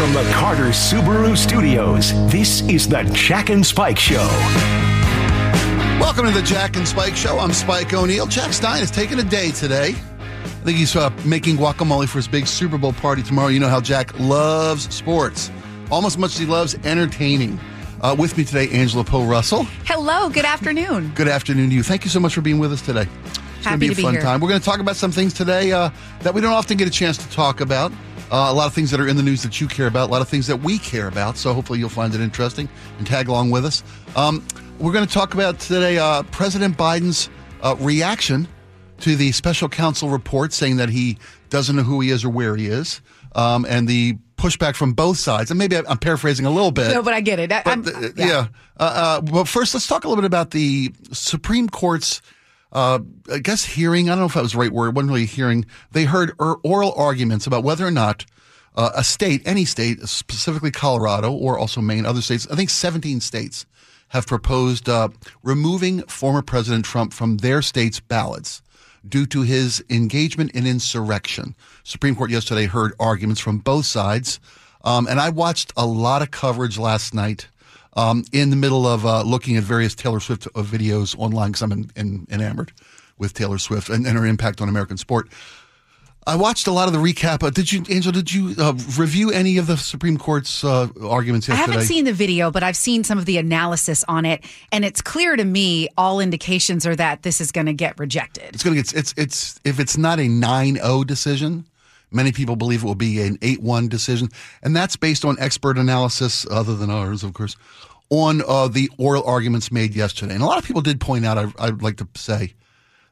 From the Carter Subaru Studios, this is the Jack and Spike Show. Welcome to the Jack and Spike Show. I'm Spike O'Neill. Jack Stein is taking a day today. I think he's uh, making guacamole for his big Super Bowl party tomorrow. You know how Jack loves sports, almost as much as he loves entertaining. Uh, with me today, Angela Poe Russell. Hello, good afternoon. Good afternoon to you. Thank you so much for being with us today. It's going to Happy be a to be fun here. time. We're going to talk about some things today uh, that we don't often get a chance to talk about. Uh, a lot of things that are in the news that you care about, a lot of things that we care about. So hopefully you'll find it interesting and tag along with us. Um, we're going to talk about today uh, President Biden's uh, reaction to the special counsel report saying that he doesn't know who he is or where he is, um, and the pushback from both sides. And maybe I'm paraphrasing a little bit. No, but I get it. I, I'm, But, uh, yeah. Uh, uh, but first, let's talk a little bit about the Supreme Court's, uh, I guess, hearing. I don't know if that was the right word. Wasn't really hearing. They heard or- oral arguments about whether or not uh, a state, any state, specifically Colorado or also Maine, other states, I think 17 states have proposed uh, removing former President Trump from their state's ballots due to his engagement in insurrection. Supreme Court yesterday heard arguments from both sides, um, and I watched a lot of coverage last night. Um, in the middle of uh, looking at various Taylor Swift uh, videos online because I'm en- en- enamored with Taylor Swift and, and her impact on American sport. I watched a lot of the recap. Uh, did you, Angel? Did you uh, review any of the Supreme Court's uh, arguments I haven't seen the video, but I've seen some of the analysis on it, and it's clear to me all indications are that this is going to get rejected. It's going to get it's it's if it's not a 9-0 decision, many people believe it will be an 8-1 decision, and that's based on expert analysis other than ours, of course, on uh, the oral arguments made yesterday. And a lot of people did point out I, I'd like to say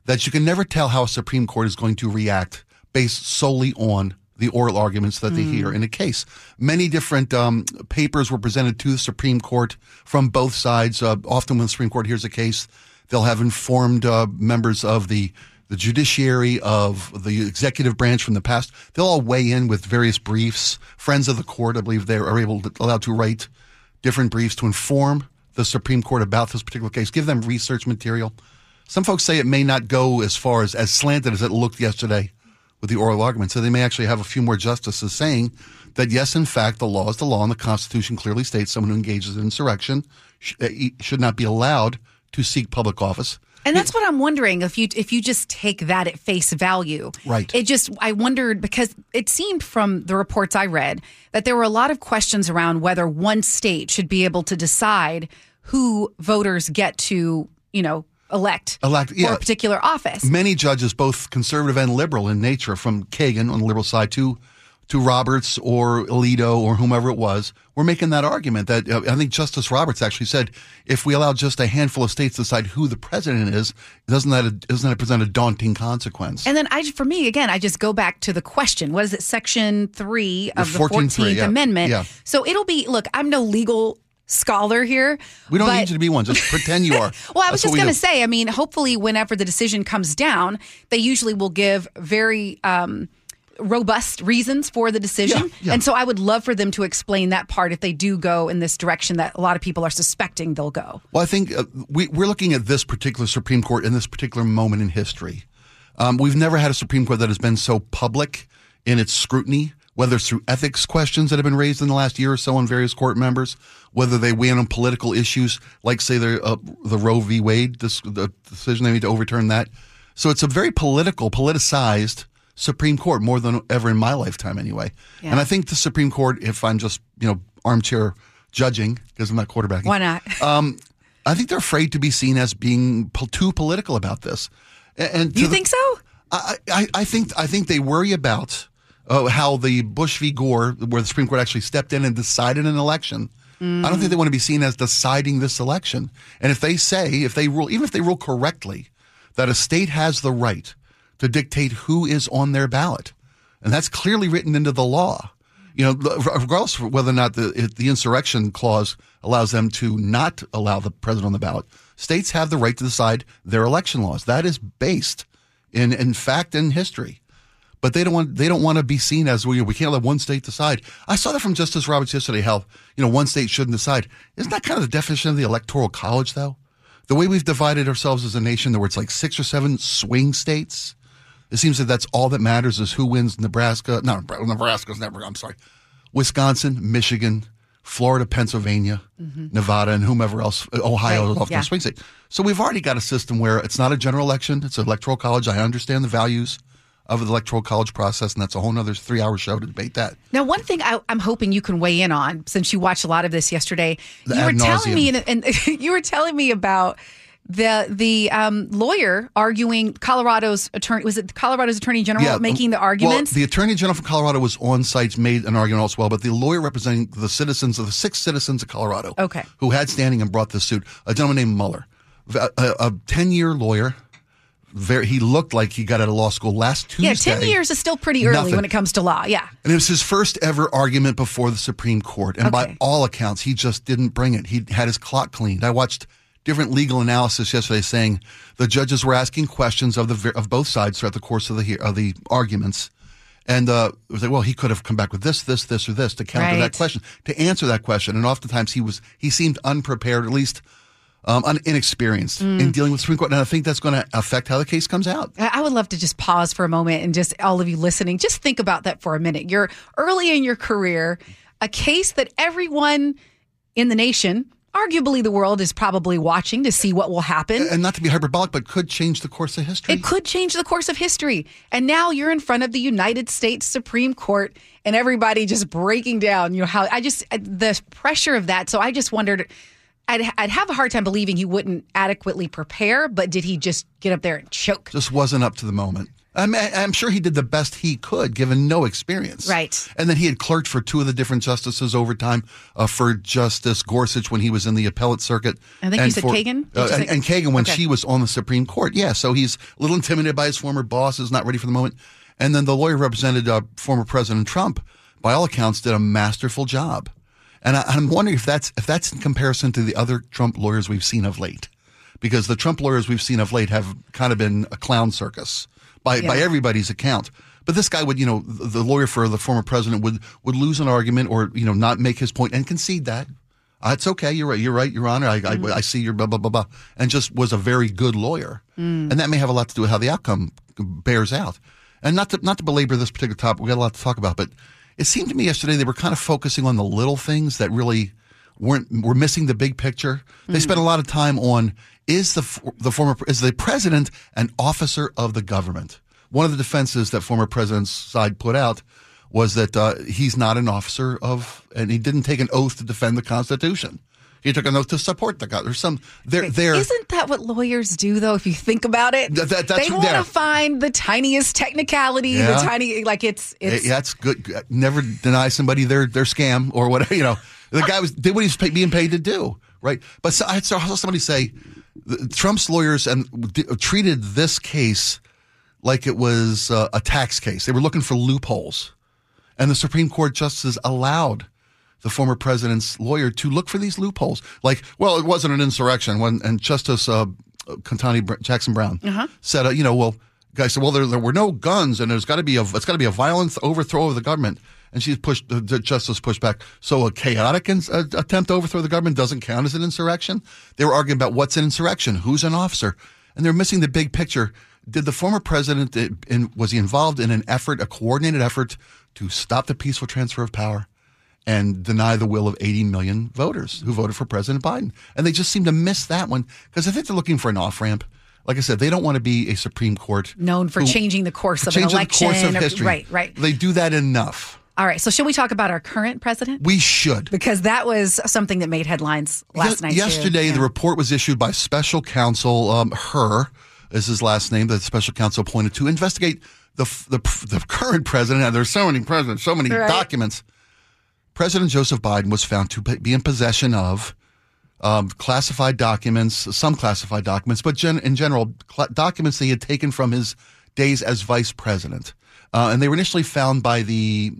that you can never tell how a Supreme Court is going to react based solely on the oral arguments that they hear in a case. Many different um, papers were presented to the Supreme Court from both sides. Uh, often, when the Supreme Court hears a case, they'll have informed uh, members of the the judiciary, of the executive branch from the past. They'll all weigh in with various briefs. Friends of the court, I believe, they are able to, allowed to write different briefs to inform the Supreme Court about this particular case, give them research material. Some folks say it may not go as far as as slanted as it looked yesterday with the oral argument. So they may actually have a few more justices saying that yes, in fact, the law is the law, and the Constitution clearly states someone who engages in insurrection he eh, should not be allowed to seek public office. And that's what I'm wondering if you if you just take that at face value. Right. It just I wondered because it seemed from the reports I read that there were a lot of questions around whether one state should be able to decide who voters get to, you know, elect, Elect- yeah. for a particular office. Many judges, both conservative and liberal in nature, from Kagan on the liberal side to to Roberts or Alito or whomever it was, were making that argument. That uh, I think Justice Roberts actually said, if we allow just a handful of states to decide who the president is, doesn't that doesn't that present a daunting consequence? And then I, for me, again, I just go back to the question. What is it? Section three of the Fourteenth. Amendment. Yeah. So it'll be. Look, I'm no legal scholar here. we don't but- need you to be one. Just pretend you are. Well, I was That's just going to say. I mean, hopefully, whenever the decision comes down, they usually will give very. Um, robust reasons for the decision Yeah, yeah. and so i would love for them to explain that part if they do go in this direction that a lot of people are suspecting they'll go Well, I think uh, we, we're looking at this particular Supreme Court in this particular moment in history. Um, we've never had a Supreme Court that has been so public in its scrutiny, whether it's through ethics questions that have been raised in the last year or so on various court members, whether they weigh in on political issues, like say the uh, the Roe v. Wade the decision they need to overturn that. So it's a very political, politicized Supreme Court more than ever in my lifetime, anyway. Yeah. And I think the Supreme Court, if I'm just you know armchair judging because I'm not quarterbacking, why not um, I think they're afraid to be seen as being po- too political about this. And do you the- think so I, I, I think I think they worry about uh, how the Bush v. Gore, where the Supreme Court actually stepped in and decided an election. I don't think they want to be seen as deciding this election. And if they say, if they rule, even if they rule correctly, that a state has the right to dictate who is on their ballot, and that's clearly written into the law. You know, regardless of whether or not the the insurrection clause allows them to not allow the president on the ballot, states have the right to decide their election laws. That is based in in fact and history. But they don't want they don't want to be seen as we we can't let one state decide. I saw that from Justice Roberts yesterday. How you know one state shouldn't decide. Isn't that kind of the definition of the electoral college though? The way we've divided ourselves as a nation, where it's like six or seven swing states. It seems that that's all that matters is who wins Nebraska. No, Nebraska's never. I'm sorry. Wisconsin, Michigan, Florida, Pennsylvania, Nevada, and whomever else, Ohio, Mm-hmm. Right, off yeah. the swing state. So we've already got a system where it's not a general election; it's an electoral college. I understand the values of the electoral college process, and that's a whole nother three-hour show to debate that. Now, one thing I, I'm hoping you can weigh in on, since you watched a lot of this yesterday, The you were telling me, and, and you were telling me about the the um, lawyer arguing Colorado's attorney. Was it Colorado's attorney general making the arguments? Well, the attorney general from Colorado was on site, made an argument as well, but the lawyer representing the citizens of the six citizens of Colorado, Okay. who had standing and brought this suit, a gentleman named Murray, a ten-year lawyer. Very, he looked like he got out of law school last Tuesday. yeah, ten years is still pretty early Nothing. when it comes to law. Yeah. And it was his first ever argument before the Supreme Court. And by all accounts, he just didn't bring it. He had his clock cleaned. I watched different legal analysis yesterday saying the judges were asking questions of the of both sides throughout the course of the of the arguments. And uh, it was like, well, he could have come back with this, this, this, or this to counter Right. that question, to answer that question. And oftentimes he was he seemed unprepared, at least um, un- inexperienced Mm. in dealing with Supreme Court. And I think that's going to affect how the case comes out. I I would love to just pause for a moment and just all of you listening, just think about that for a minute. You're early in your career, a case that everyone in the nation, arguably the world, is probably watching to see what will happen. And not to be hyperbolic, but could change the course of history. It could change the course of history. And now you're in front of the United States Supreme Court and everybody just breaking down, you know, how I just, the pressure of that. So I just wondered, I'd, I'd have a hard time believing he wouldn't adequately prepare, but did he just get up there and choke? just wasn't up to the moment. I'm, I'm sure he did the best he could, given no experience. Right. And then he had clerked for two of the different justices over time uh, for Justice Gorsuch when he was in the appellate circuit. I think you and said for- Kagan? Uh, you and, and Kagan when Okay. she was on the Supreme Court. Yeah. So he's a little intimidated by his former boss, is not ready for the moment. And then the lawyer represented uh, former President Trump, by all accounts, did a masterful job. And I, I'm wondering if that's if that's in comparison to the other Trump lawyers we've seen of late, because the Trump lawyers we've seen of late have kind of been a clown circus by by everybody's account. But this guy would, you know, the lawyer for the former president would would lose an argument or you know not make his point and concede that. Uh, it's okay. You're right. You're right, Your Honor. I, I, I see your blah blah blah blah, and just was a very good lawyer, and that may have a lot to do with how the outcome bears out. And not to not to belabor this particular topic, we got a lot to talk about, but it seemed to me yesterday they were kind of focusing on the little things that really weren't were missing the big picture. They spent a lot of time on is the the former is the president an officer of the government. One of the defenses that former president's side put out was that uh, he's not an officer of, and he didn't take an oath to defend the Constitution. He took an oath to support the God. There's some there there. Isn't that what lawyers do, though? If you think about it, That- that- that's- they want to yeah. find the tiniest technicality, the tiny like it's it's Yeah, that's good. Never deny somebody their their scam or whatever. You know, the guy was did what he was pay, being paid to do, right? But so, I saw somebody say Trump's lawyers and d- treated this case like it was uh, a tax case. They were looking for loopholes, and the Supreme Court justices allowed the former president's lawyer to look for these loopholes. Like, well, it wasn't an insurrection when and Justice uh, Ketanji Jackson Brown said, uh, you know, well, guy said, well, there, there were no guns, and there's got to be a it's got to be a violent overthrow of the government. And she's pushed the, justice pushed back. So a chaotic attempt to overthrow the government doesn't count as an insurrection. They were arguing about what's an insurrection, who's an officer, and they're missing the big picture. Did the former president uh, in, was he involved in an effort, a coordinated effort, to stop the peaceful transfer of power? and deny the will of 80 million voters who voted for President Biden. And they just seem to miss that one because I think they're looking for an off ramp. Like I said, they don't want to be a Supreme Court known for who- changing the course of an changing election. the course of or- history. Right, right. They do that enough. All right. So, should we talk about our current president? We should. Because that was something that made headlines last Ye- night. Yesterday, the report was issued by special counsel, um, Hur is his last name, the special counsel appointed to investigate the, the, the current president. And there's so many presidents, so many Right. documents. President Joseph Biden was found to be in possession of um, classified documents, some classified documents, but gen- in general, cl- documents that he had taken from his days as vice president. Uh, and they were initially found by the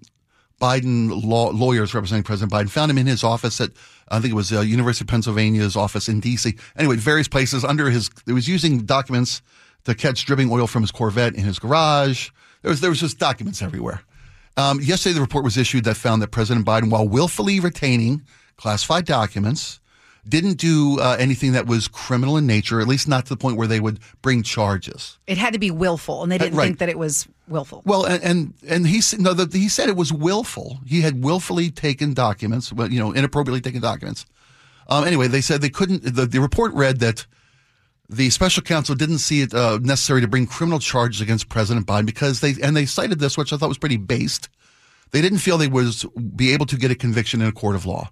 Biden law, lawyers representing President Biden, found him in his office at, I think it was uh, University of Pennsylvania's office in D.C. Anyway, various places under his, he was using documents to catch dripping oil from his Corvette in his garage. There was, there was just documents everywhere. Um, yesterday, the report was issued that found that President Biden, while willfully retaining classified documents, didn't do uh, anything that was criminal in nature, at least not to the point where they would bring charges. It had to be willful, and they didn't right. think that it was willful. Well, and and, and he no, the, he said it was willful. He had willfully taken documents, well, you know, inappropriately taken documents. Um, anyway, they said they couldn't. The, the report read that the special counsel didn't see it uh, necessary to bring criminal charges against President Biden because they and they cited this, which I thought was pretty based. They didn't feel they was be able to get a conviction in a court of law.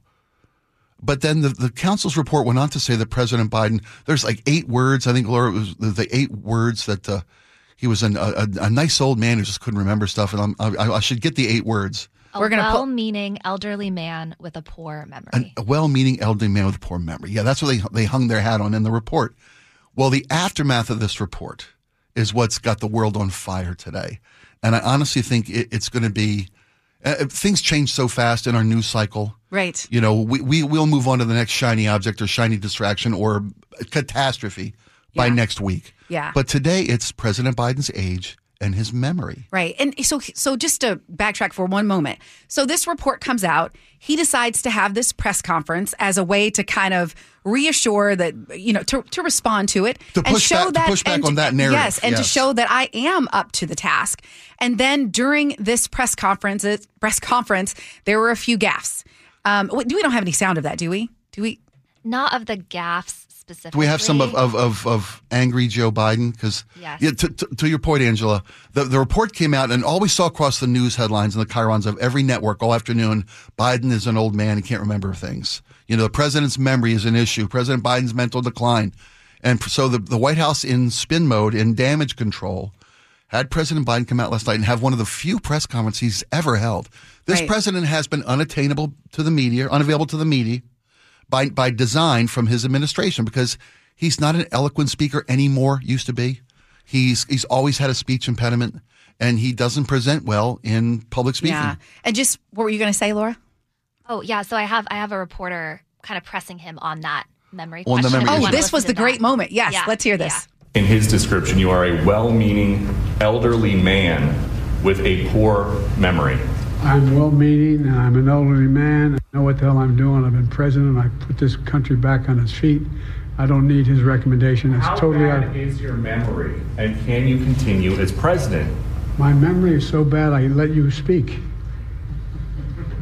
But then the, the council's report went on to say that President Biden, there's like eight words. I think Laura it was the, the eight words that uh, he was an, a, a nice old man who just couldn't remember stuff. And I'm, I, I should get the eight words. A We're gonna pull- well-meaning elderly man with a poor memory. An, a well-meaning elderly man with a poor memory. Yeah, that's what they they hung their hat on in the report. Well, the aftermath of this report is what's got the world on fire today, and I honestly think it, it's going to be. Uh, things change so fast in our news cycle. Right. You know, we, we will move on to the next shiny object or shiny distraction or catastrophe by next week. Yeah. But today it's President Biden's age and his memory. Right. And so so just to backtrack for one moment. So this report comes out, he decides to have this press conference as a way to kind of reassure that you know to, to respond to it To and push show back- to that push back and on that narrative, Yes, and to show that I am up to the task. And then during this press conference press conference, there were a few gaffes. Um, do we don't have any sound of that, do we? Do we? Not of the gaffes specifically. Do we have some of, of, of, of angry Joe Biden? Because Yes. yeah, to, to, to your point, Angela, the, the report came out, and all we saw across the news headlines and the chyrons of every network all afternoon Biden is an old man. and can't remember things. You know, the president's memory is an issue, President Biden's mental decline. And so the, the White House in spin mode, in damage control, had President Biden come out last night and have one of the few press conferences he's ever held. This Right. president has been unattainable to the media, unavailable to the media by by design from his administration because he's not an eloquent speaker anymore. Used to be, he's he's always had a speech impediment, and he doesn't present well in public speaking. Yeah. And just what were you going to say, Laura? Oh yeah, so I have I have a reporter kind of pressing him on that memory. On the memory I issue. Oh, this was the great that. moment. Yes, Yeah, let's hear this. yeah. In his description, you are a well meaning elderly man with a poor memory. I'm well meaning and I'm an elderly man. I know what the hell I'm doing. I've been president. I put this country back on its feet. I don't need his recommendation. It's How totally out. bad is your memory? And can you continue as president? My memory is so bad I let you speak.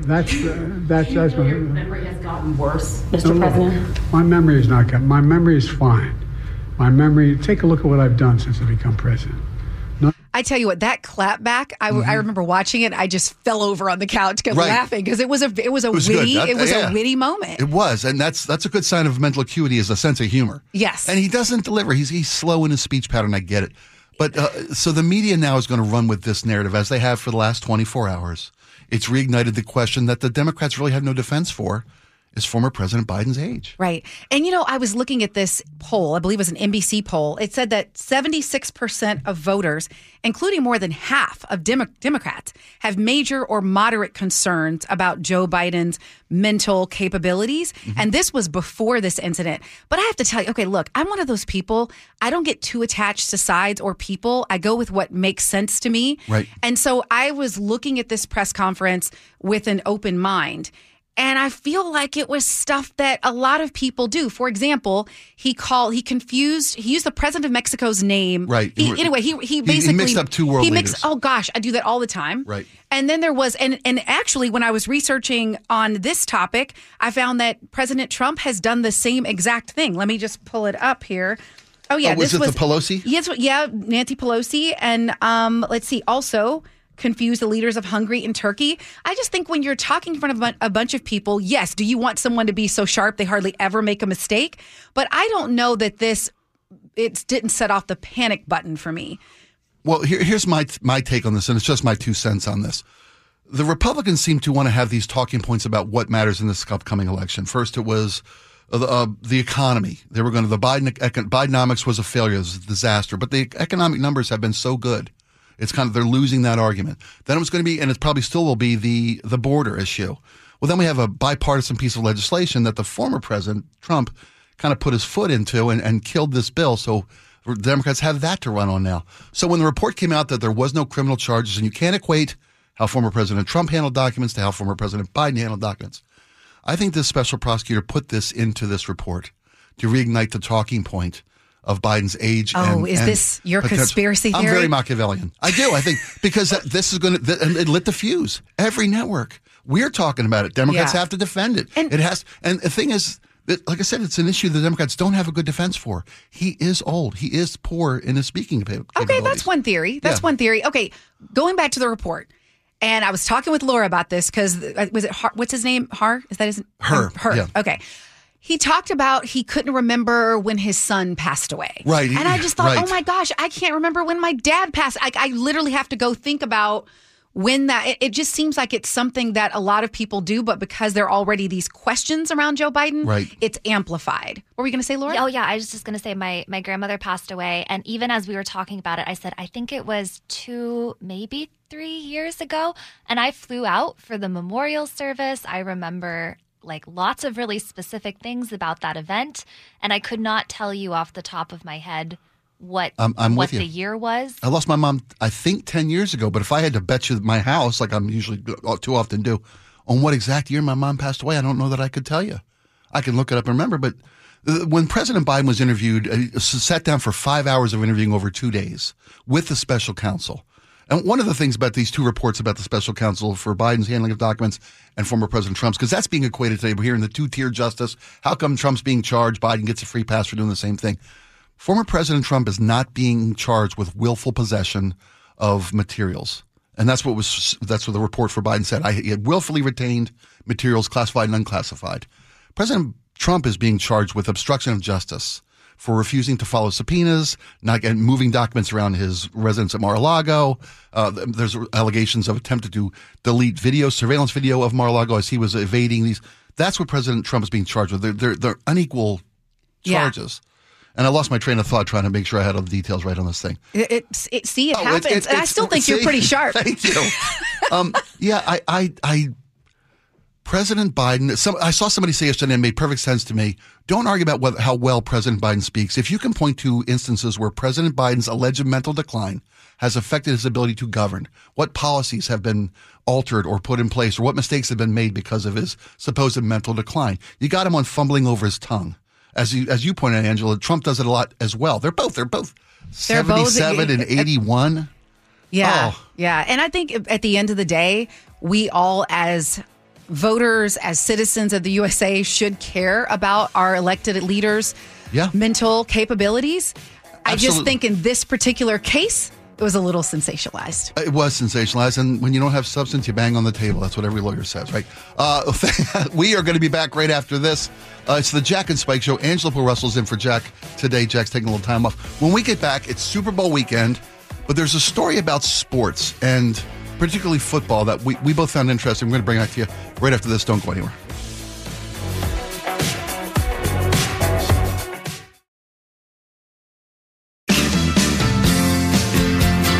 That's uh, that's you that's my, your memory has gotten worse, Mr. no. President? My memory is not good. My memory is fine. My memory. Take a look at what I've done since I become president. I tell you what, that clap back, I, I remember watching it. I just fell over on the couch Mm-hmm. Right. laughing because it was a it was a was witty That- it was yeah. a witty moment. It was, and that's that's a good sign of mental acuity is a sense of humor. Yes. and he doesn't deliver. He's he's slow in his speech pattern. I get it, but uh, so the media now is going to run with this narrative as they have for the last twenty four hours. It's reignited the question that the Democrats really have no defense for: is former President Biden's age. Right. And you know, I was looking at this poll, I believe it was an NBC poll. It said that 76% of voters, including more than half of Demo- Democrats, have major or moderate concerns about Joe Biden's mental capabilities. Mm-hmm. And this was before this incident. But I have to tell you, okay, look, I'm one of those people. I don't get too attached to sides or people. I go with what makes sense to me. Right. And so I was looking at this press conference with an open mind. And I feel like it was stuff that a lot of people do. For example, he called, he confused, he used the president of Mexico's name. Right. He, anyway, he, he he basically mixed up two world he mixed, leaders. Oh gosh, I do that all the time. Right. And then there was, and and actually, when I was researching on this topic, I found that President Trump has done the same exact thing. Let me just pull it up here. Oh yeah, Oh, was this it the Pelosi? Yes, yeah, Nancy Pelosi, and um, let's see, also confuse the leaders of Hungary and Turkey. I just think when you're talking in front of a bunch of people, yes, do you want someone to be so sharp they hardly ever make a mistake? But I don't know that this it didn't set off the panic button for me. Well, here, here's my my take on this, and it's just my two cents on this. The Republicans seem to want to have these talking points about what matters in this upcoming election. First, it was uh, the, uh, economy. They were going to the Biden Bidenomics was a failure, it was a disaster. But the economic numbers have been so good, it's kind of they're losing that argument. Then it was going to be, and it probably still will be the the border issue. Well, then we have a bipartisan piece of legislation that the former president Trump kind of put his foot into and, and killed this bill. So Democrats have that to run on now. So when the report came out that there was no criminal charges, and you can't equate how former President Trump handled documents to how former President Biden handled documents, I think this special prosecutor put this into this report to reignite the talking point of Biden's age. Oh, and, is and this your potential- conspiracy theory? I'm very Machiavellian. I do. I think because this is going to and it lit the fuse. Every network we're talking about it. Democrats Yeah. have to defend it. And- it has. And the thing is. that, Like I said, it's an issue the Democrats don't have a good defense for. He is old. He is poor in his speaking Okay, that's one theory. That's Yeah. one theory. Okay, going back to the report. And I was talking with Laura about this because uh, was it Har, what's his name? Har is that his Hur, Hur. yeah. Okay. He talked about he couldn't remember when his son passed away. Right, And I just thought, oh right. oh my gosh, I can't remember when my dad passed. I, I literally have to go think about when that. It, it just seems like it's something that a lot of people do, but because there are already these questions around Joe Biden, Right. it's amplified. What were you going to say, Laura? Oh yeah, I was just gonna say my my grandmother passed away, and even as we were talking about it, I said I think it was two, maybe three years ago, and I flew out for the memorial service. I remember like lots of really specific things about that event, and I could not tell you off the top of my head what I'm- I'm what with you. the year was. I lost my mom, I think, 10 years ago. But if I had to bet you my house, like I'm usually too often do, on what exact year my mom passed away, I don't know that I could tell you. I can look it up and remember. But uh, when President Biden was interviewed, uh, he sat down for five hours of interviewing over two days with the special counsel. And one of the things about these two reports about the special counsel for Biden's handling of documents and former President Trump's, because that's being equated today. We're hearing the two tier justice. How come Trump's being charged? Biden gets a free pass for doing the same thing. Former President Trump is not being charged with willful possession of materials. And that's what was that's what the report for Biden said. I he had willfully retained materials classified and unclassified. President Trump is being charged with obstruction of justice for refusing to follow subpoenas, not and moving documents around his residence at Mar-a-Lago. Uh, there's allegations of attempted to delete video, surveillance video of Mar-a-Lago as he was evading these. That's what President Trump is being charged with. They're, they're, they're unequal Yeah. charges. And I lost my train of thought trying to make sure I had all the details right on this thing. It, it, it- see, it Oh, happens. and I still think you're pretty sharp. Thank you. um, yeah, I, I, I, President Biden. Some, I saw somebody say yesterday, and it made perfect sense to me. Don't argue about whether, how well President Biden speaks. If you can point to instances where President Biden's alleged mental decline has affected his ability to govern, what policies have been altered or put in place, or what mistakes have been made because of his supposed mental decline, you got him on fumbling over his tongue. As you, as you pointed out, Angela, Trump does it a lot as well. They're both, they're both They're both- 77 and 81. Yeah. Oh. Yeah. And I think at the end of the day, we all as voters, as citizens of the USA, should care about our elected leaders' Yeah. mental capabilities. I just think in this particular case, it was a little sensationalized. It was sensationalized, and when you don't have substance, you bang on the table. That's what every lawyer says, right? Uh, we are going to be back right after this. Uh, it's the Jack and Spike Show. Angela Poe Russell's in for Jack today. Jack's taking a little time off. When we get back, it's Super Bowl weekend, but there's a story about sports and particularly football that we, we both found interesting. We're going to bring it back to you right after this. Don't go anywhere.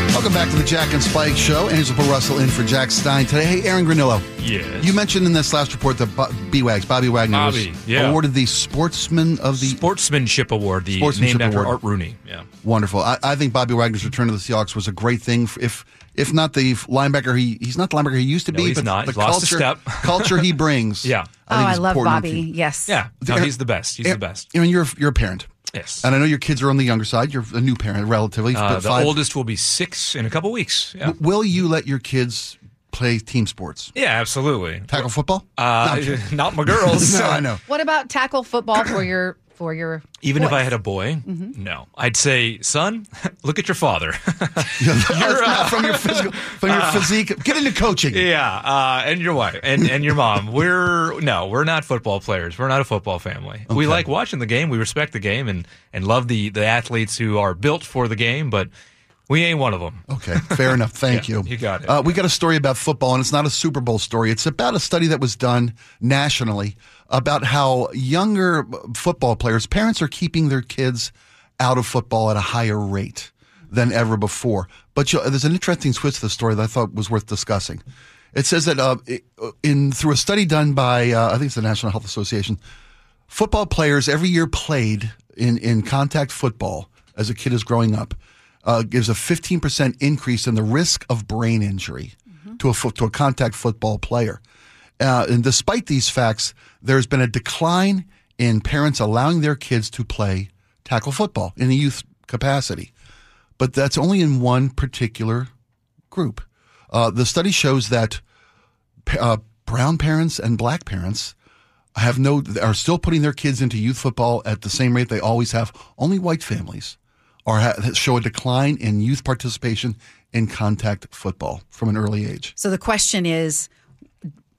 Welcome back to the Jack and Spike Show. Angela Poe Russell in for Jack Stein today. Hey, Aaron Granillo. Yes. You mentioned in this last report that B-Wags, Bobby Wagner, Bobby, was yeah. awarded the Sportsman of the Sportsmanship Award, the Sportsmanship named after Award. Art Rooney. Yeah. Wonderful. I, I think Bobby Wagner's return to the Seahawks was a great thing. If if not the linebacker, he he's not the linebacker he used to No, be. he's but not. the He's lost a culture, step. culture he brings. Yeah. oh, I love Bobby. Yes. Yeah. No, he's the best. He's Aaron- the best. You know, you're you're a parent. Yes. And I know your kids are on the younger side. You're a new parent, relatively. Uh, the five. oldest will be six in a couple weeks. Yeah. Will you let your kids play team sports? Yeah, absolutely. Tackle football? Uh, not my girls. no, I know. What about tackle football for your for your Even if I had a boy, no. I'd say, son, look at your father. That's not from your physical, from your physique. Get into coaching. yeah, uh, and your wife and, and your mom. We're no, we're not football players. We're not a football family. We like watching the game. We respect the game and and love the the athletes who are built for the game, but we ain't one of them. Okay, fair enough. Thank Yeah, you. you got it. Uh, we got a story about football, and it's not a Super Bowl story. It's about a study that was done nationally about how younger football players, parents are keeping their kids out of football at a higher rate than ever before. But you, there's an interesting twist to the story that I thought was worth discussing. It says that uh, in through a study done by uh, I think it's the National Health Association, football players every year played in, in contact football as a kid is growing up uh, gives a 15% increase in the risk of brain injury to a foot, to a contact football player. Uh, and despite these facts, there's been a decline in parents allowing their kids to play tackle football in a youth capacity. But that's only in one particular group. Uh, the study shows that uh, brown parents and black parents have no are still putting their kids into youth football at the same rate they always have. Only white families are ha- show a decline in youth participation in contact football from an early age. So the question is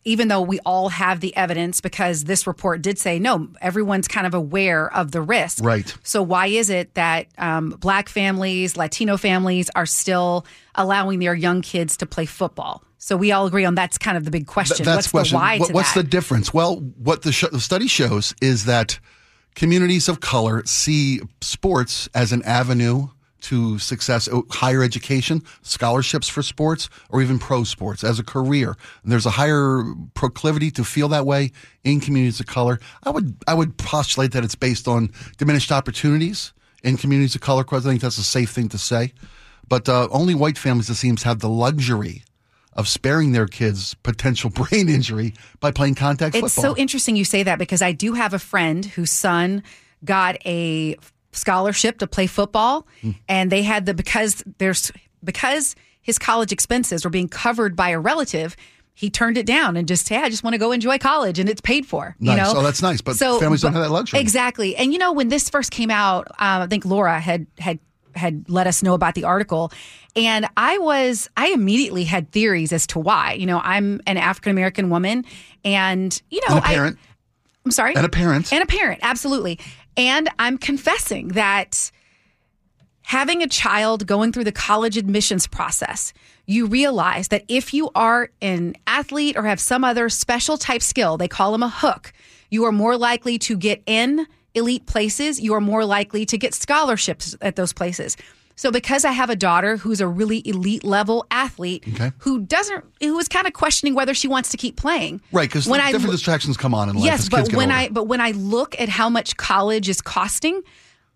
even though we all have the evidence, because this report did say no, everyone's kind of aware of the risk. Right. So why is it that um, black families, Latino families are still allowing their young kids to play football? So we all agree on that's kind of the big question. Th- that's what's the question. the why What- to what's that? the difference? Well, what the, sh- the study shows is that communities of color see sports as an avenue to success, uh, higher education, scholarships for sports, or even pro sports as a career. And there's a higher proclivity to feel that way in communities of color. I would I would postulate that it's based on diminished opportunities in communities of color. I think that's a safe thing to say. But uh, only white families, it seems, have the luxury of sparing their kids potential brain injury by playing contact It's football. so interesting you say that because I do have a friend whose son got a scholarship to play football, Hmm. and they had the because there's because his college expenses were being covered by a relative. He turned it down and just, hey, I just want to go enjoy college, and it's paid for. You know, Oh, that's nice, but so, families don't have that luxury. Exactly, and you know when this first came out, um, I think Laura had had had let us know about the article, and I was I immediately had theories as to why. You know, I'm an African American woman, and you know, and a parent. I, I'm sorry, And a parent. and a parent, absolutely. And I'm confessing that having a child going through the college admissions process, you realize that if you are an athlete or have some other special type skill, they call them a hook, you are more likely to get in elite places. You are more likely to get scholarships at those places. So because I have a daughter who's a really elite level athlete Okay. who doesn't who is kind of questioning whether she wants to keep playing. Right, because when I different lo- distractions come on in life. Yes, but get when older. I but when I look at how much college is costing,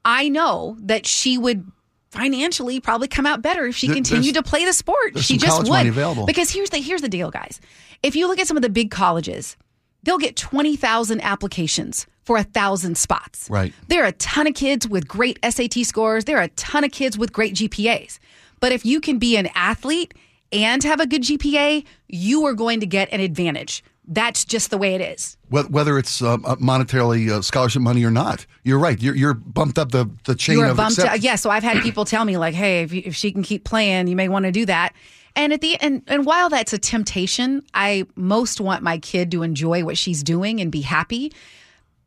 I know that she would financially probably come out better if she There- continued to play the sport. She just would. Because here's the here's the deal, guys. If you look at some of the big colleges, they'll get twenty thousand applications for a thousand spots. Right. There are a ton of kids with great SAT scores. There are a ton of kids with great GPAs. But if you can be an athlete and have a good GPA, you are going to get an advantage. That's just the way it is. Whether it's um, uh, monetarily uh, scholarship money or not, you're right. You're, you're bumped up the, the chain you were of bumped accept- out. Yeah, so I've had people tell me like, "Hey, if, you, if she can keep playing, you may want to do that." And at the and and while that's a temptation, I most want my kid to enjoy what she's doing and be happy.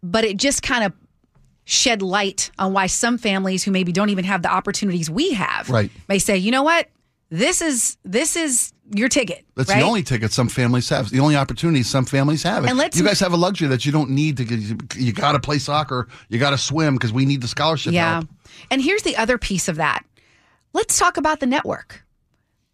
But it just kind of shed light on why some families who maybe don't even have the opportunities we have Right. may say, "You know what? This is this is your ticket." That's right? the only ticket some families have. The only opportunity some families have. And let's- you guys have a luxury that you don't need to. get- You got to play soccer. You got to swim because we need the scholarship Yeah. help. And here's the other piece of that. Let's talk about the network.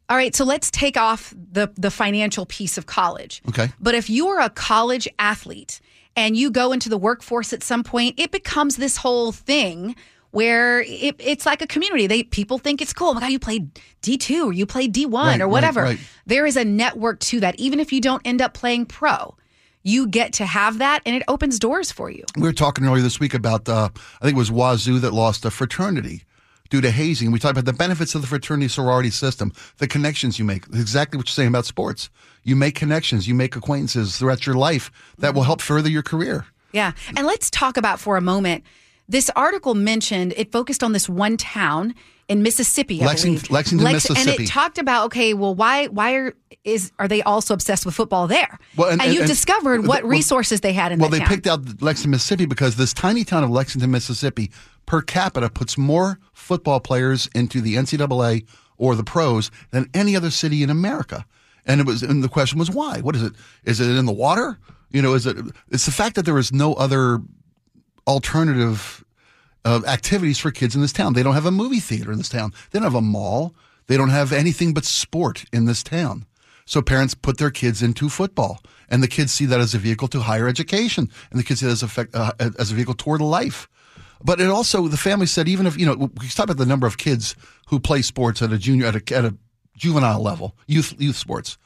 All right, so let's take off the the financial piece of college. Okay. But if you are a college athlete and you go into the workforce at some point, it becomes this whole thing where it, it's like a community. They people think it's cool. Oh my God, you played D two or you played D one Right, or right, whatever. right. There is a network to that. Even if you don't end up playing pro, you get to have that, and it opens doors for you. We were talking earlier this week about, uh, I think it was Wazzu that lost a fraternity due to hazing. We talk about the benefits of the fraternity sorority system, the connections you make, exactly what you're saying about sports. You make connections, you make acquaintances throughout your life that will help further your career. Yeah. And let's talk about for a moment. This article mentioned it focused on this one town in Mississippi. I Lexing- believe. Lexington, And Mississippi. it talked about okay, well, why why are is are they also obsessed with football there? Well, and- and, and- you and- discovered what well- resources they had in Well, they town. picked out Lexington, Mississippi because this tiny town of Lexington, Mississippi, per capita puts more football players into the NCAA or the pros than any other city in America. And it was, and the question was why? What is it? Is it in the water? You know, is it? It's the fact that there is no other alternative uh, activities for kids in this town. They don't have a movie theater in this town. They don't have a mall. They don't have anything but sport in this town. So parents put their kids into football, and the kids see that as a vehicle to higher education, and the kids see that as fac- uh, as a vehicle toward life. But it also, the family said, even if you know, we talk about the number of kids who play sports at a junior at a, at a juvenile level, youth youth sports.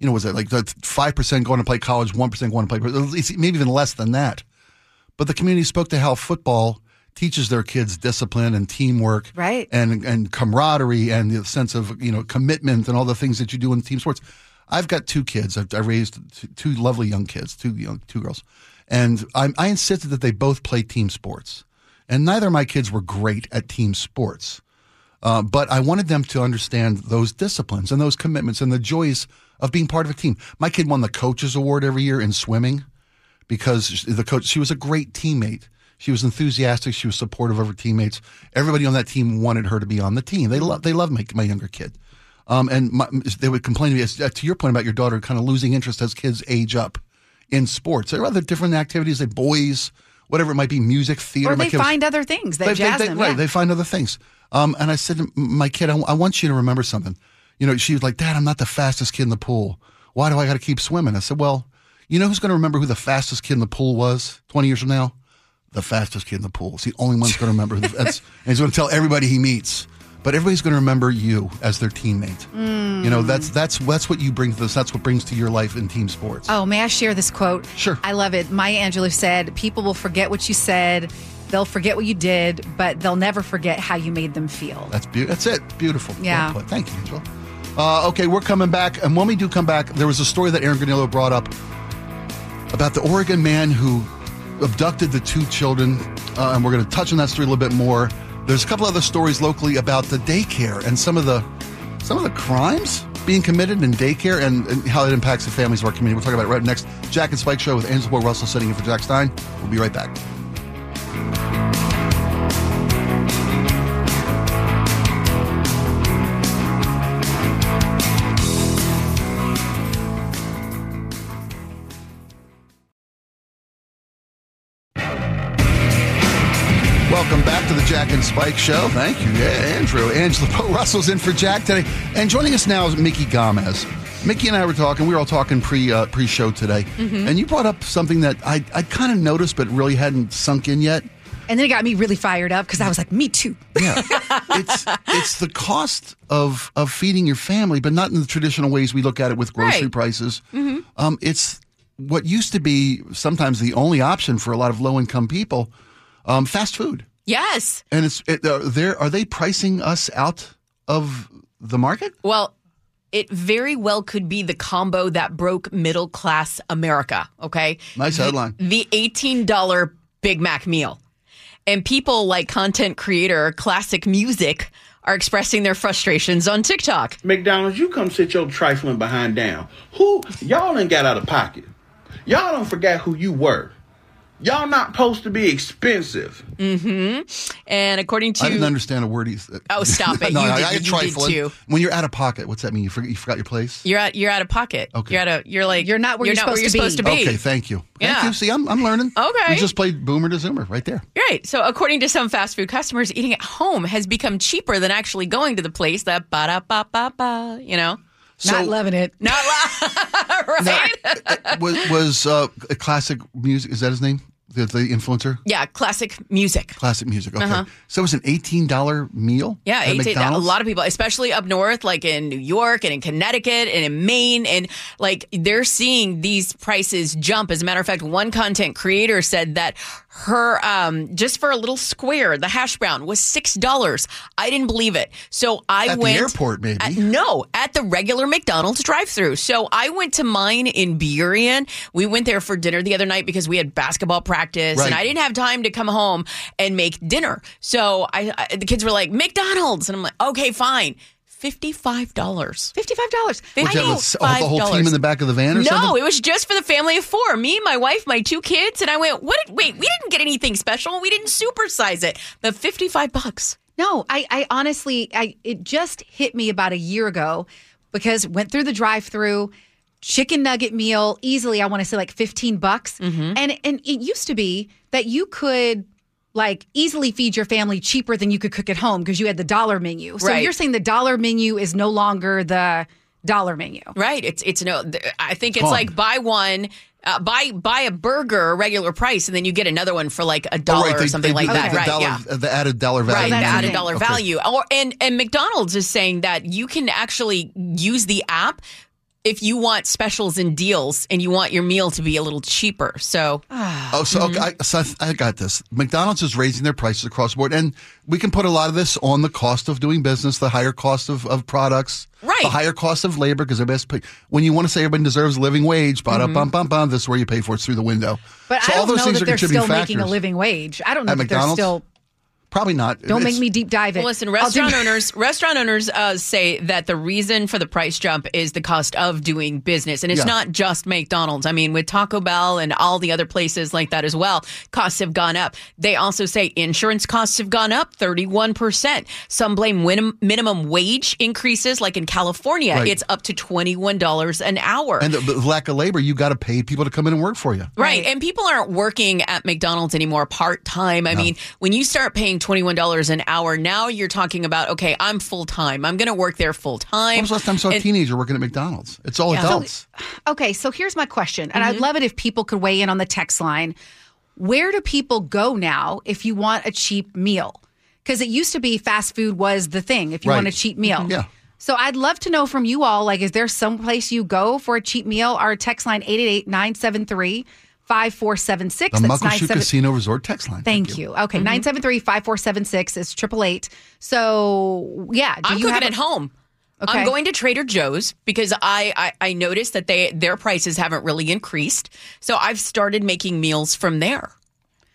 you know, was it like five percent going to play college, one percent going to play, maybe even less than that. But the community spoke to how football teaches their kids discipline and teamwork, Right. and and camaraderie and the sense of you know commitment and all the things that you do in team sports. I've got two kids. I've, I raised two, two lovely young kids, two young two girls, and I, I insisted that they both play team sports. And neither of my kids were great at team sports, uh, but I wanted them to understand those disciplines and those commitments and the joys of being part of a team. My kid won the coaches award every year in swimming because the coach she was a great teammate. She was enthusiastic. She was supportive of her teammates. Everybody on that team wanted her to be on the team. They love they love my, my younger kid, um, and my, they would complain to me uh, to your point about your daughter kind of losing interest as kids age up in sports. There are other different activities. They boys, whatever it might be, music, theater. Or they kid was- find other things that they, jazz they, they, them. Right, yeah. they find other things. Um, and I said, to my kid, I, I want you to remember something. You know, she was like, Dad, I'm not the fastest kid in the pool. Why do I got to keep swimming? I said, Well, you know who's going to remember who the fastest kid in the pool was 20 years from now? The fastest kid in the pool. It's the only one one's going to remember. who the- That's, and he's going to tell everybody he meets. But everybody's going to remember you as their teammate. You know, that's that's that's what you bring to this. That's what brings to your life in team sports. Oh, may I share this quote? Sure. I love it. Maya Angelou said, People will forget what you said, they'll forget what you did, but they'll never forget how you made them feel. That's be- That's it. Beautiful. Well Yeah. put. Thank you, Angela. Uh, okay, we're coming back, and when we do come back, there was a story that Aaron Granillo brought up about the Oregon man who abducted the two children, uh, and we're going to touch on that story a little bit more. There's a couple other stories locally about the daycare and some of the some of the crimes being committed in daycare and, and how it impacts the families of our community. We'll talk about it right next. Jack and Spike Show with Angela Poe Russell sitting in for Jack Stein. We'll be right back. Spike Show. Thank you, yeah, Andrew. Angela Poe Russell's in for Jack today, and joining us now is Micki Gamez. Micki and I were talking. We were all talking pre uh, pre show today, and you brought up something that I I kind of noticed, but really hadn't sunk in yet. And then it got me really fired up because I was like, Me too. Yeah, it's it's the cost of of feeding your family, but not in the traditional ways we look at it with grocery Right. prices. Um, it's what used to be sometimes the only option for a lot of low income people, um, fast food. Yes. And it's it, uh, there. Are they pricing us out of the market? Well, it very well could be the combo that broke middle class America. Okay. Nice headline. The $18 Big Mac meal. And people like content creator Classic Music are expressing their frustrations on TikTok. McDonald's, you come sit your trifling behind down. Who y'all ain't got out of pocket. Y'all don't forget who you were. Y'all not supposed to be expensive. Mm-hmm. And according to I didn't understand a word he said. Oh, stop it. no, You I, did- I you did trifling. too. When you're out of pocket, what's that mean? You forgot, you forgot your place? you're at you're out of pocket. Okay. You're at a you're like You're not where you're not where you're supposed supposed to to be. Okay, thank you. Thank you. See, I'm, I'm learning. Okay. We just played Boomer to Zoomer right there. Right. So, according to some fast food customers, eating at home has become cheaper than actually going to the place. That ba da ba ba ba. You know, Not loving it. not la- right. was was uh, a classic music? Is that his name? The, the influencer? yeah, classic music. Classic music. Okay. So it was an eighteen dollar meal. Uh-huh. Yeah, at 18, a lot of people, especially up north, like in New York and in Connecticut and in Maine, and like they're seeing these prices jump. As a matter of fact, one content creator said that her um just for a little square, the hash brown was six dollars. I didn't believe it, so I At the went airport, maybe. At- no, at the regular McDonald's drive-through. So I went to mine in Burien. We went there for dinner the other night because we had basketball practice, Right. and I didn't have time to come home and make dinner. So I, I the kids were like McDonald's, and I'm like, okay, fine. Fifty-five dollars. Fifty-five dollars. Would you have the, the whole team in the back of the van or No, something? it was just for the family of four. Me, my wife, my two kids, and I went. What? Did, wait, we didn't get anything special. We didn't supersize it. But fifty-five bucks. No, I, I honestly, I it just hit me about a year ago because went through the drive-through chicken nugget meal easily. I want to say like fifteen bucks, Mm-hmm. and and it used to be that you could like easily feed your family cheaper than you could cook at home because you had the dollar menu. So Right. you're saying the dollar menu is no longer the dollar menu. Right. It's it's no. I think it's like buy one. Uh, buy buy a burger regular price and then you get another one for like a Oh, dollar right, or something they like do that. The, right. dollar, yeah. the added dollar value. Right, the added dollar Okay. value. Or and and McDonald's is saying that you can actually use the app if you want specials and deals and you want your meal to be a little cheaper. So Oh, so, okay, I, so I, I got this. McDonald's is raising their prices across the board, and we can put a lot of this on the cost of doing business, the higher cost of, of products, Right. The higher cost of labor because everybody has to pay. When you want to say everybody deserves a living wage, ba Mm-hmm. bum bum bum, this is where you pay for it it's through the window. But so I all don't those know things that are they're still factors. making a living wage. I don't know At that they're McDonald's? still. Probably not. Don't make me deep dive it. Well, listen, I'll do- restaurant owners, restaurant owners uh, say that the reason for the price jump is the cost of doing business, and it's Yeah. not just McDonald's. I mean, with Taco Bell and all the other places like that as well, costs have gone up. They also say insurance costs have gone up thirty-one percent. Some blame minim- minimum wage increases, like in California, Right. it's up to twenty-one dollars an hour. And the, the lack of labor, you got to pay people to come in and work for you. Right. And people aren't working at McDonald's anymore part time. I mean, when you start paying $21 an hour, now you're talking about, okay, I'm full time. I'm going to work there full time. When was the last time I saw a teenager working at McDonald's? It's all Yeah. adults. Okay, so here's my question, and Mm-hmm. I'd love it if people could weigh in on the text line. Where do people go now if you want a cheap meal? Because it used to be fast food was the thing if you Right. want a cheap meal. Yeah. So I'd love to know from you all, like, is there some place you go for a cheap meal? Our text line 888-973-5476. the That's Muckleshoot 97 Casino Resort text line. Thank you. Okay, mm-hmm. 973-5476 is triple eight. So yeah, do I'm you cooking have a- at home. Okay. I'm going to Trader Joe's because I, I I noticed that they their prices haven't really increased. So I've started making meals from there.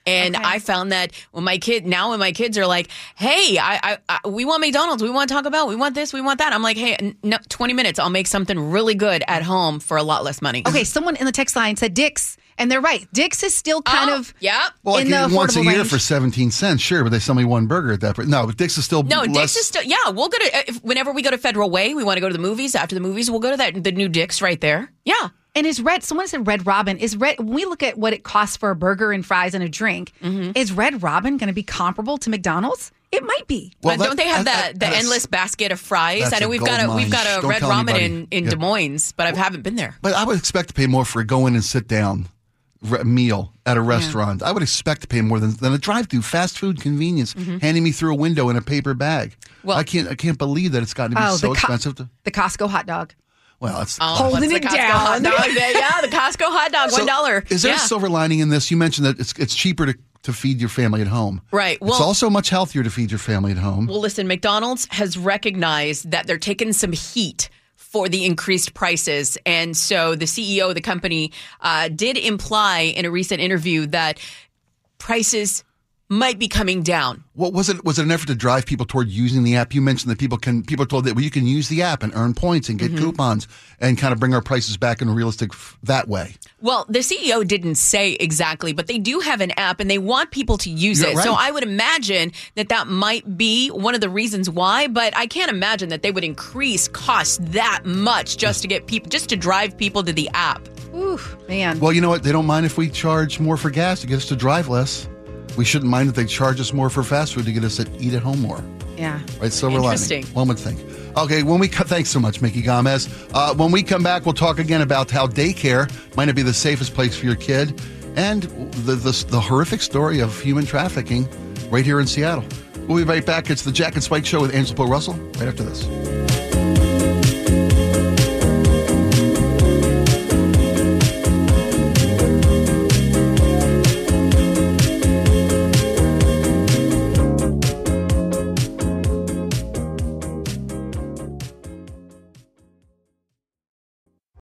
And Okay. I found that when my kid now when my kids are like, "Hey, I, I, I we want McDonald's, we want Taco Bell, we want this, we want that." I'm like, "Hey, n- no, 20 minutes, I'll make something really good at home for a lot less money." Okay, someone in the text line said Dick's, and they're right. Dick's is still kind Oh, of yeah. Well, in like the once a year range. for 17 cents, sure, but they sell me one burger at that price. No, but Dick's is still No, less, Dick's is still yeah. We'll go to if, whenever we go to Federal Way. We want to go to the movies. After the movies, we'll go to that the new Dick's right there. Yeah, And is Red? Someone said Red Robin is Red. When we look at what it costs for a burger and fries and a drink, Mm-hmm. is Red Robin going to be comparable to McDonald's? It might be. Well, but don't they have that- that, the endless basket of fries? that's I know we've got a gold we've got a Don't Red tell Robin anybody. in in Yeah. Des Moines, but I haven't been there. But I would expect to pay more for a go in and sit down re- meal at a restaurant. I would expect to pay more than, than a drive-through fast food convenience, handing me through a window in a paper bag. Mm-hmm. Well- I can't I can't believe that it's gotten to be Oh, so the co- expensive. To, The Costco hot dog. well, it's Oh, Holding what's the it Costco down. Hot dog? yeah, the Costco hot dog, So, one dollar. Is there yeah. a silver lining in this? You mentioned that it's it's cheaper to, to feed your family at home. Right. Well, it's also much healthier to feed your family at home. Well, listen, McDonald's has recognized that they're taking some heat for the increased prices. And so the CEO of the company uh, did imply in a recent interview that prices might be coming down. What was it? Was it an effort to drive people toward using the app? You mentioned that people can people told that well, you can use the app and earn points and get Mm-hmm. coupons and kind of bring our prices back in a realistic f- that way. Well, the CEO didn't say exactly, but they do have an app and they want people to use You're it. So. I would imagine that that might be one of the reasons why, but I can't imagine that they would increase costs that much just to get people, just to drive people to the app. Ooh, man. Well, you know what? They don't mind if we charge more for gas to get us to drive less. We shouldn't mind if they charge us more for fast food to get us to eat at home more. yeah. Right, silver lining. One would think. Okay, when we co- thanks so much, Micki Gamez. Uh, when we come back, we'll talk again about how daycare might not be the safest place for your kid, and the the, the horrific story of human trafficking right here in Seattle. We'll be right back. It's the Jack and Spike Show with Angela Poe Russell right after this.